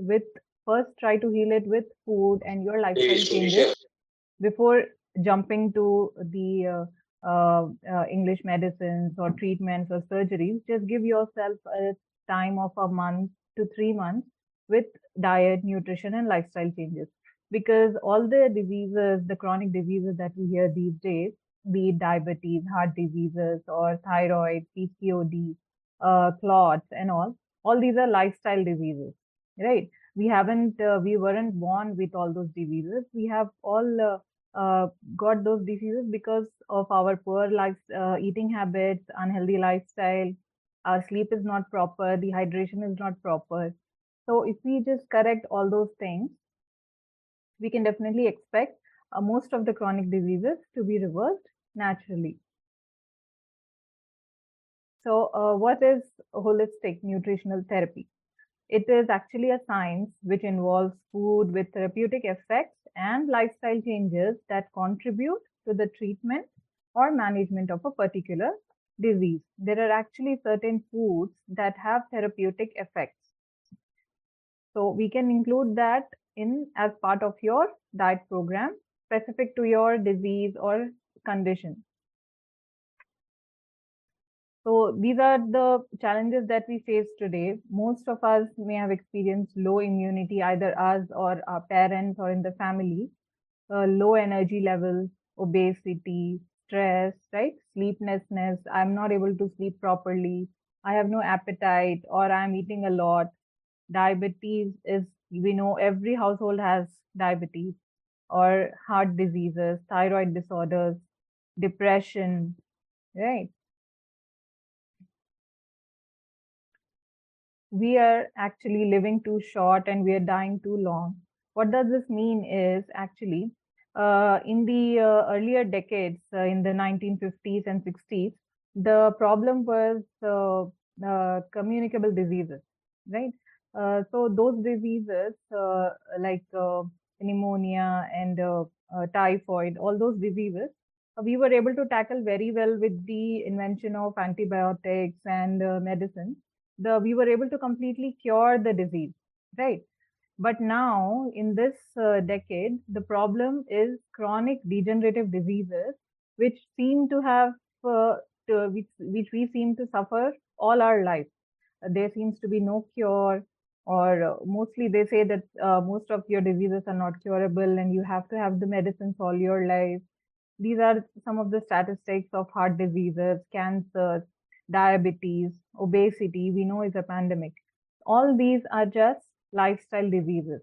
with first try to heal it with food and your lifestyle changes before jumping to the uh, uh, uh, English medicines or treatments or surgeries. Just give yourself a time of a month to three months with diet, nutrition, and lifestyle changes. Because all the diseases, the chronic diseases that we hear these days, be it diabetes, heart diseases, or thyroid, PCOD, uh, clots, and all, all these are lifestyle diseases, right? We haven't, uh, we weren't born with all those diseases. We have all uh, uh, got those diseases because of our poor life, uh, eating habits, unhealthy lifestyle. Our sleep is not proper, the hydration is not proper. So if we just correct all those things, we can definitely expect uh, most of the chronic diseases to be reversed naturally. So uh, what is holistic nutritional therapy? It is actually a science which involves food with therapeutic effects and lifestyle changes that contribute to the treatment or management of a particular disease. There are actually certain foods that have therapeutic effects. So we can include that in as part of your diet program specific to your disease or condition. So these are the challenges that we face today. Most of us may have experienced low immunity, either us or our parents or in the family, uh, low energy levels, obesity, stress, right? Sleeplessness. I'm not able to sleep properly. I have no appetite or I'm eating a lot. Diabetes is, we know every household has diabetes or heart diseases, thyroid disorders, depression, right? We are actually living too short and we are dying too long. What does this mean is actually uh, in the uh, earlier decades, uh, in the 1950s and 60s, the problem was uh, uh, communicable diseases, right? Uh, so those diseases like pneumonia and typhoid, all those diseases, we were able to tackle very well with the invention of antibiotics and medicines the we were able to completely cure the disease right? But now in this uh, decade the problem is chronic degenerative diseases which seem to have uh, to, which, which we seem to suffer all our life. There seems to be no cure or uh, mostly they say that uh, most of your diseases are not curable and you have to have the medicines all your life. These are some of the statistics of heart diseases cancers diabetes, obesity, we know is a pandemic. All these are just lifestyle diseases.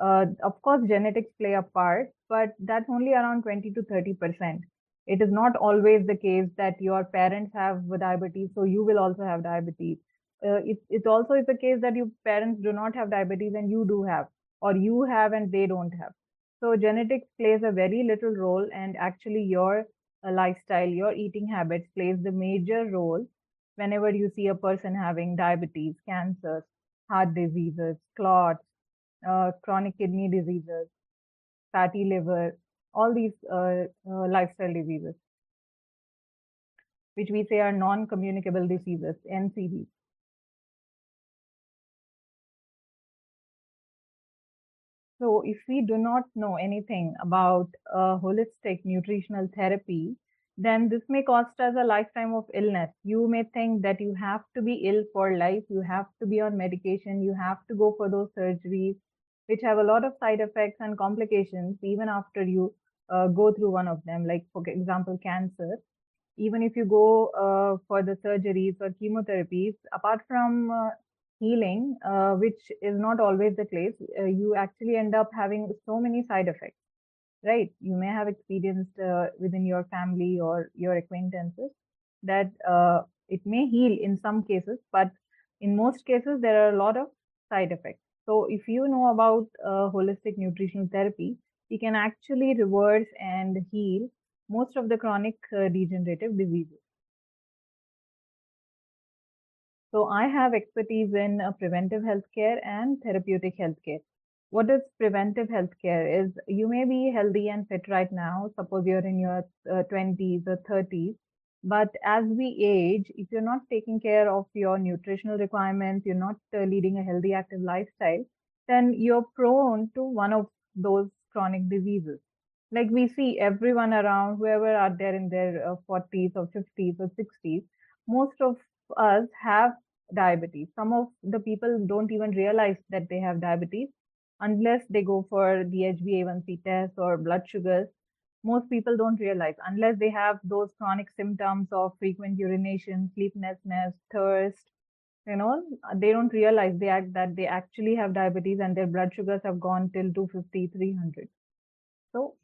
Uh, of course, genetics play a part, but that's only around 20 to 30%. It is not always the case that your parents have diabetes, so you will also have diabetes. Uh, it, it also is the case that your parents do not have diabetes and you do have, or you have and they don't have. So genetics plays a very little role and actually your lifestyle, your eating habits plays the major role whenever you see a person having diabetes, cancers, heart diseases, clots, uh, chronic kidney diseases, fatty liver, all these uh, uh, lifestyle diseases, which we say are non-communicable diseases, NCDs. So if we do not know anything about holistic nutritional therapy, then this may cost us a lifetime of illness. You may think that you have to be ill for life, you have to be on medication, you have to go for those surgeries, which have a lot of side effects and complications even after you uh, go through one of them, like for example, cancer. Even if you go uh, for the surgeries or chemotherapies, apart from uh, healing, uh, which is not always the case, uh, you actually end up having so many side effects, right? You may have experienced uh, within your family or your acquaintances that uh, it may heal in some cases, but in most cases, there are a lot of side effects. So if you know about uh, holistic nutritional therapy, we can actually reverse and heal most of the chronic uh, degenerative diseases. So I have expertise in uh, preventive healthcare and therapeutic healthcare. What is preventive healthcare is you may be healthy and fit right now. Suppose you're in your uh, 20s or 30s. But as we age, if you're not taking care of your nutritional requirements, you're not uh, leading a healthy, active lifestyle, then you're prone to one of those chronic diseases. Like we see everyone around, whoever are there in their uh, 40s or 50s or 60s, most of us have diabetes. Some of the people don't even realize that they have diabetes unless they go for the HbA1c test or blood sugars. Most people don't realize unless they have those chronic symptoms of frequent urination, sleeplessness, thirst, you know, they don't realize they act that they actually have diabetes and their blood sugars have gone till 250, 300. So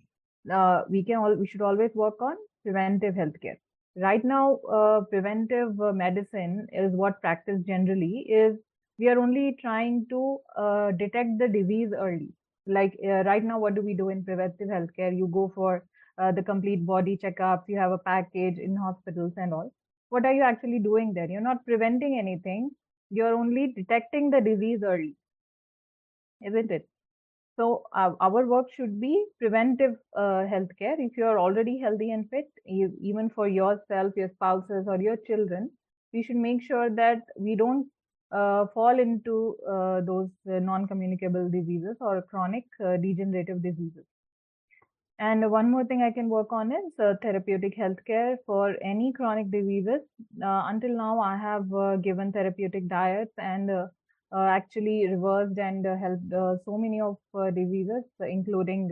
uh, we can all we should always work on preventive healthcare right now uh, preventive uh, medicine is what practice generally is we are only trying to uh, detect the disease early. Like uh, right now what do we do in preventive healthcare? You go for uh, the complete body checkups you have a package in hospitals and all. What are you actually doing there? You're not preventing anything you're only detecting the disease early isn't it so uh, our work should be preventive uh, healthcare. If you are already healthy and fit, you, even for yourself, your spouses, or your children, we should make sure that we don't uh, fall into uh, those uh, non-communicable diseases or chronic uh, degenerative diseases. And one more thing I can work on is therapeutic healthcare for any chronic diseases. until now, I have given therapeutic diets and uh, actually reversed and uh, helped uh, so many of diseases, including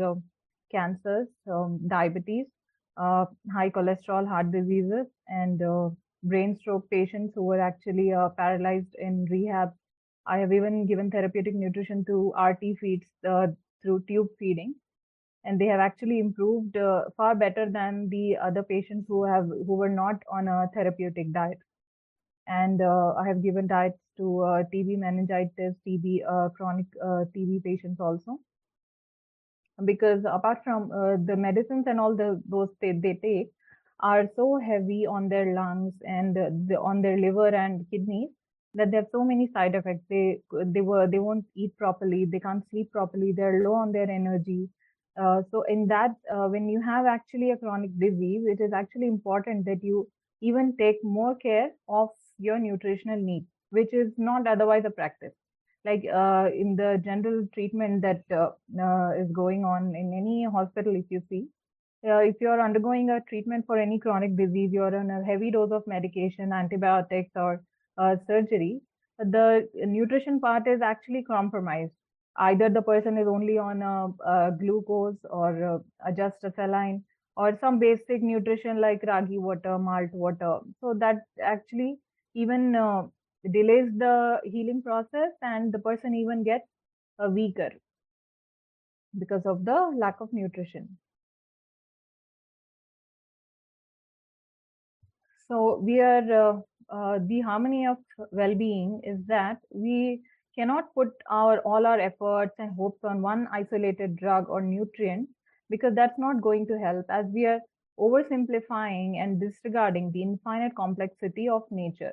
cancers, um, diabetes, high cholesterol, heart diseases, and brain stroke patients who were actually paralyzed in rehab. I have even given therapeutic nutrition to RT feeds through tube feeding and they have actually improved uh, far better than the other patients who have who were not on a therapeutic diet and uh, I have given diets to uh, TB meningitis, TB uh, chronic TB patients also. Because apart from the medicines and all the those they, they take are so heavy on their lungs and the, on their liver and kidneys that they have so many side effects. They they were they won't eat properly, they can't sleep properly, they're low on their energy. Uh, so in that, uh, when you have actually a chronic disease, it is actually important that you even take more care of your nutritional needs, which is not otherwise a practice. Like uh, in the general treatment that uh, uh, is going on in any hospital, if you see, uh, if you're undergoing a treatment for any chronic disease, you're on a heavy dose of medication, antibiotics, or uh, surgery, the nutrition part is actually compromised. Either the person is only on a, a glucose or uh, just a saline, or some basic nutrition like ragi water, malt water. So that actually even uh, delays the healing process and the person even gets uh, weaker because of the lack of nutrition. So we are uh, uh, the harmony of well-being is that we cannot put our all our efforts and hopes on one isolated drug or nutrient because that's not going to help as we are oversimplifying and disregarding the infinite complexity of nature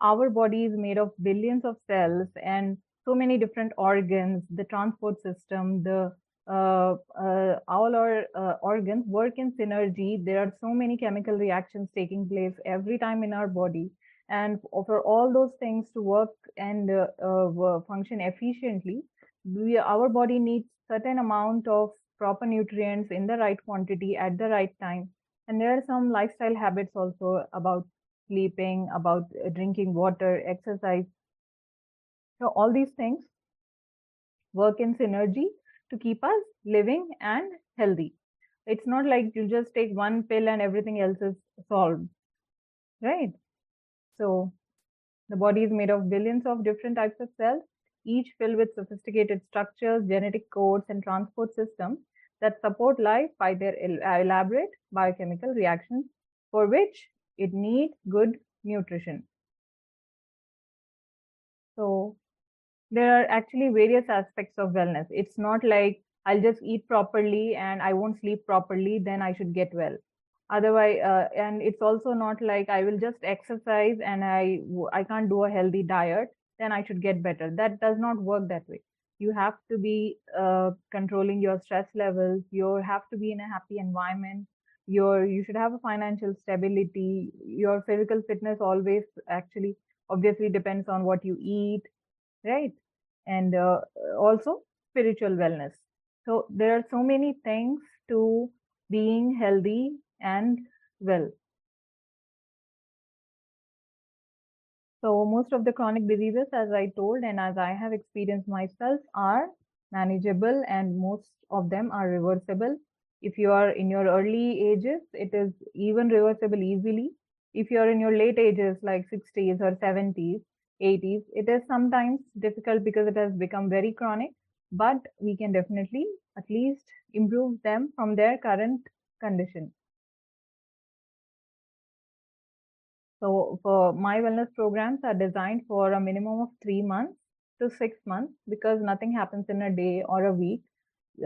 our body is made of billions of cells and so many different organs, the transport system, the uh, uh, all our uh, organs work in synergy. There are so many chemical reactions taking place every time in our body. And for all those things to work and uh, uh, function efficiently, we, our body needs certain amount of proper nutrients in the right quantity at the right time. And there are some lifestyle habits also about sleeping, about uh, drinking water, exercise. So all these things work in synergy to keep us living and healthy. It's not like you just take one pill and everything else is solved, right? So the body is made of billions of different types of cells, each filled with sophisticated structures, genetic codes, and transport systems that support life by their elaborate biochemical reactions for which it needs good nutrition. So there are actually various aspects of wellness. It's not like I'll just eat properly and I won't sleep properly, then I should get well. Otherwise, uh, and it's also not like I will just exercise and I I can't do a healthy diet, then I should get better. That does not work that way. You have to be uh, controlling your stress levels. You have to be in a happy environment your you should have a financial stability your physical fitness always actually obviously depends on what you eat right and uh, also spiritual wellness. So there are so many things to being healthy and well. So most of the chronic diseases, as I told and as I have experienced myself, are manageable and most of them are reversible. If you are in your early ages, it is even reversible easily. If you are in your late ages, like 60s or 70s, 80s, it is sometimes difficult because it has become very chronic, but we can definitely at least improve them from their current condition. So for my wellness programs are designed for a minimum of three months to six months because nothing happens in a day or a week.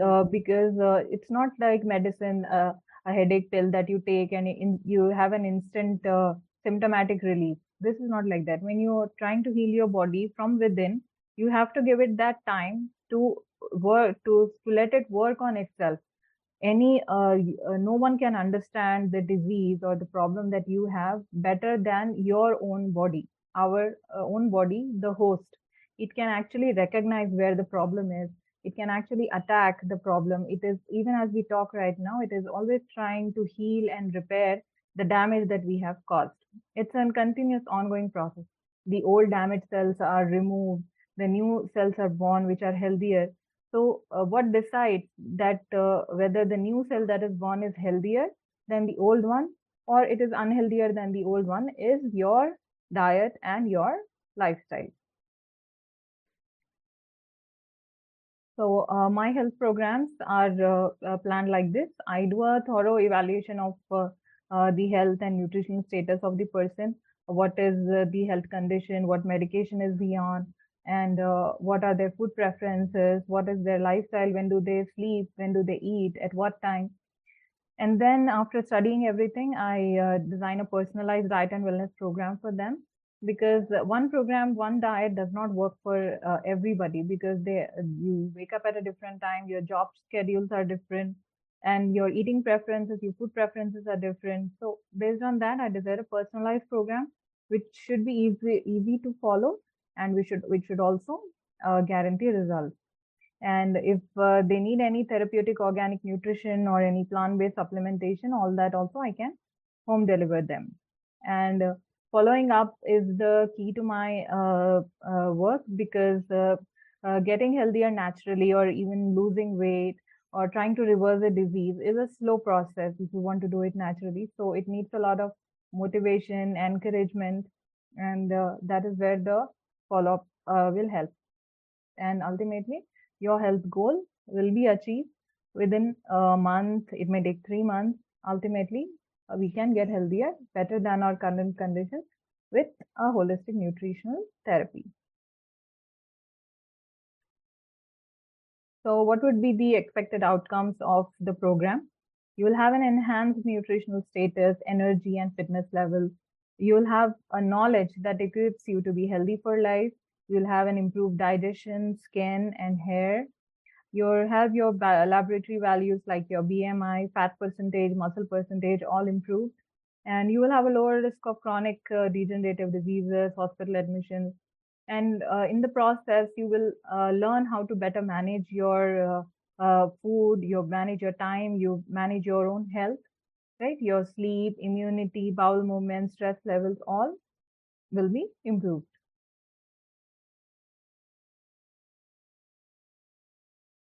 Uh, because uh, it's not like medicine, uh, a headache pill that you take and in, you have an instant uh, symptomatic relief. This is not like that. When you're trying to heal your body from within, you have to give it that time to work to, to let it work on itself any uh, no one can understand the disease or the problem that you have better than your own body our own body the host it can actually recognize where the problem is it can actually attack the problem. It is even as we talk right now it is always trying to heal and repair the damage that we have caused. It's a continuous ongoing process. The old damaged cells are removed the new cells are born which are healthier. So uh, what decides that uh, whether the new cell that is born is healthier than the old one or it is unhealthier than the old one is your diet and your lifestyle. So uh, my health programs are uh, uh, planned like this. I do a thorough evaluation of uh, the health and nutrition status of the person. What is the health condition? What medication is he on? and uh, what are their food preferences, what is their lifestyle, when do they sleep, when do they eat, at what time. And then after studying everything, I uh, design a personalized diet and wellness program for them because one program, one diet does not work for uh, everybody because they you wake up at a different time, your job schedules are different, and your eating preferences, your food preferences are different. So based on that, I desire a personalized program which should be easy easy to follow and we should which should also uh, guarantee results and if uh, they need any therapeutic organic nutrition or any plant-based supplementation all that also i can home deliver them and uh, following up is the key to my uh, uh, work because uh, getting healthier naturally or even losing weight or trying to reverse a disease is a slow process if you want to do it naturally so it needs a lot of motivation encouragement and that is where the follow-up uh, will help. And ultimately, your health goal will be achieved within a month. It may take three months. Ultimately, uh, Uh, we can get healthier, better than our current conditions with a holistic nutritional therapy. So what would be the expected outcomes of the program? You will have an enhanced nutritional status, energy and fitness level. You'll have a knowledge that equips you to be healthy for life. You'll have an improved digestion, skin, and hair. You'll have your laboratory values like your BMI, fat percentage, muscle percentage, all improved. And you will have a lower risk of chronic uh, degenerative diseases, hospital admissions. And uh, in the process, you will uh, learn how to better manage your uh, uh, food, you manage your time, you manage your own health right? Your sleep, immunity, bowel movement, stress levels, all will be improved.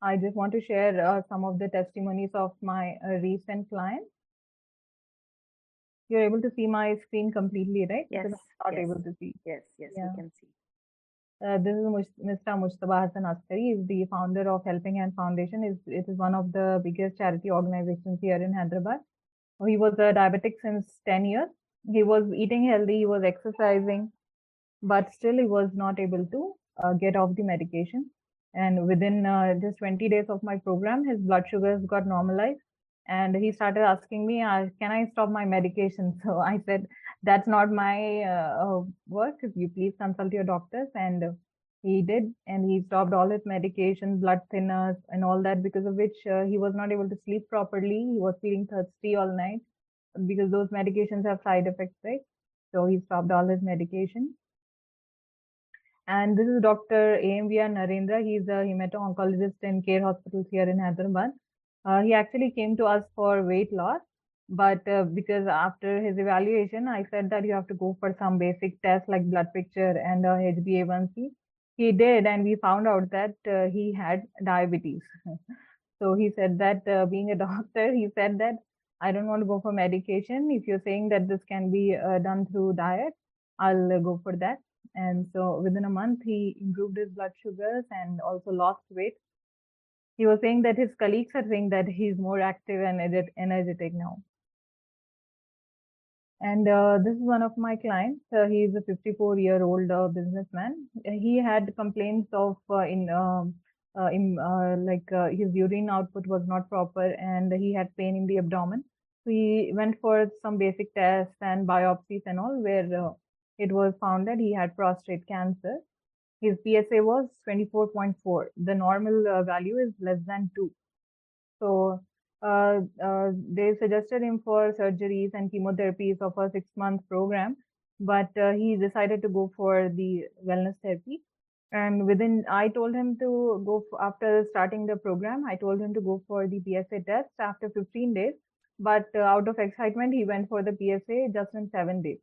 I just want to share uh, some of the testimonies of my uh, recent clients. You're able to see my screen completely, right? Yes. not yes. able to see. Yes, yes, yeah. we can see. Uh, this is Mr. Mujtaba Hassan Askari, is the founder of Helping Hand Foundation. Is it is one of the biggest charity organizations here in Hyderabad. He was a diabetic since 10 years. He was eating healthy, he was exercising, but still he was not able to uh, get off the medication. And within uh, just 20 days of my program, his blood sugars got normalized. And he started asking me, Can I stop my medication? So I said, That's not my uh, work. You please consult your doctors. And he did and he stopped all his medication blood thinners and all that because of which uh, he was not able to sleep properly he was feeling thirsty all night because those medications have side effects right so he stopped all his medication And this is Dr. AMVR Narendra. He's a hemato-oncologist in CARE hospitals here in Hyderabad. Uh, he actually came to us for weight loss, but uh, because after his evaluation, I said that you have to go for some basic tests like blood picture and uh, HbA1c. He did, and we found out that uh, he had diabetes. so he said that uh, being a doctor, he said that I don't want to go for medication. If you're saying that this can be uh, done through diet, I'll uh, go for that. And so within a month, he improved his blood sugars and also lost weight. He was saying that his colleagues are saying that he's more active and energetic now. And uh, this is one of my clients. Uh, he is a 54 year old uh, businessman. He had complaints of uh, in, um, uh, in uh, like his urine output was not proper and he had pain in the abdomen. So he went for some basic tests and biopsies and all where it was found that he had prostate cancer. His PSA was 24.4. The normal uh, value is less than 2. So uh, uh, they suggested him for surgeries and chemotherapies of a six month program, but uh, he decided to go for the wellness therapy. And within, I told him to go after starting the program. I told him to go for the PSA test after 15 days, but uh, out of excitement, he went for the PSA just in seven days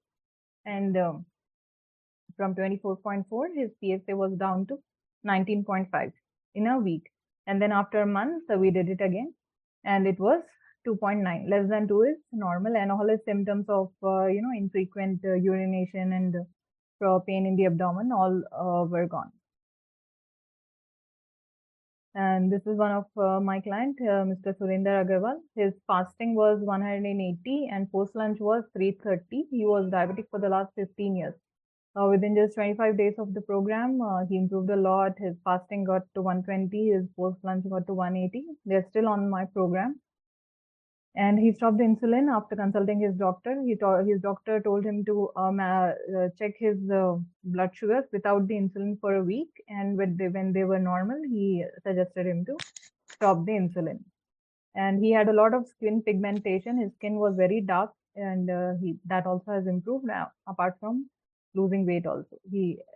and um, from 24.4 his psa was down to 19.5 in a week. And then after a month we did it again and it was 2.9 less than 2 is normal. And all his symptoms of uh, you know infrequent uh, urination and uh, pain in the abdomen all uh, were gone and this is one of uh, my client, uh, Mr. Surinder Agarwal. His fasting was 180 and post lunch was 330. He was diabetic for the last 15 years. Uh, within just 25 days of the program, uh, he improved a lot. His fasting got to 120, his post lunch got to 180. They're still on my program and he stopped the insulin after consulting his doctor. He told his doctor told him to um, uh, check his uh, blood sugars without the insulin for a week, and when they when they were normal, he suggested him to stop the insulin. And he had a lot of skin pigmentation. His skin was very dark, and uh, he that also has improved now. Apart from losing weight, also he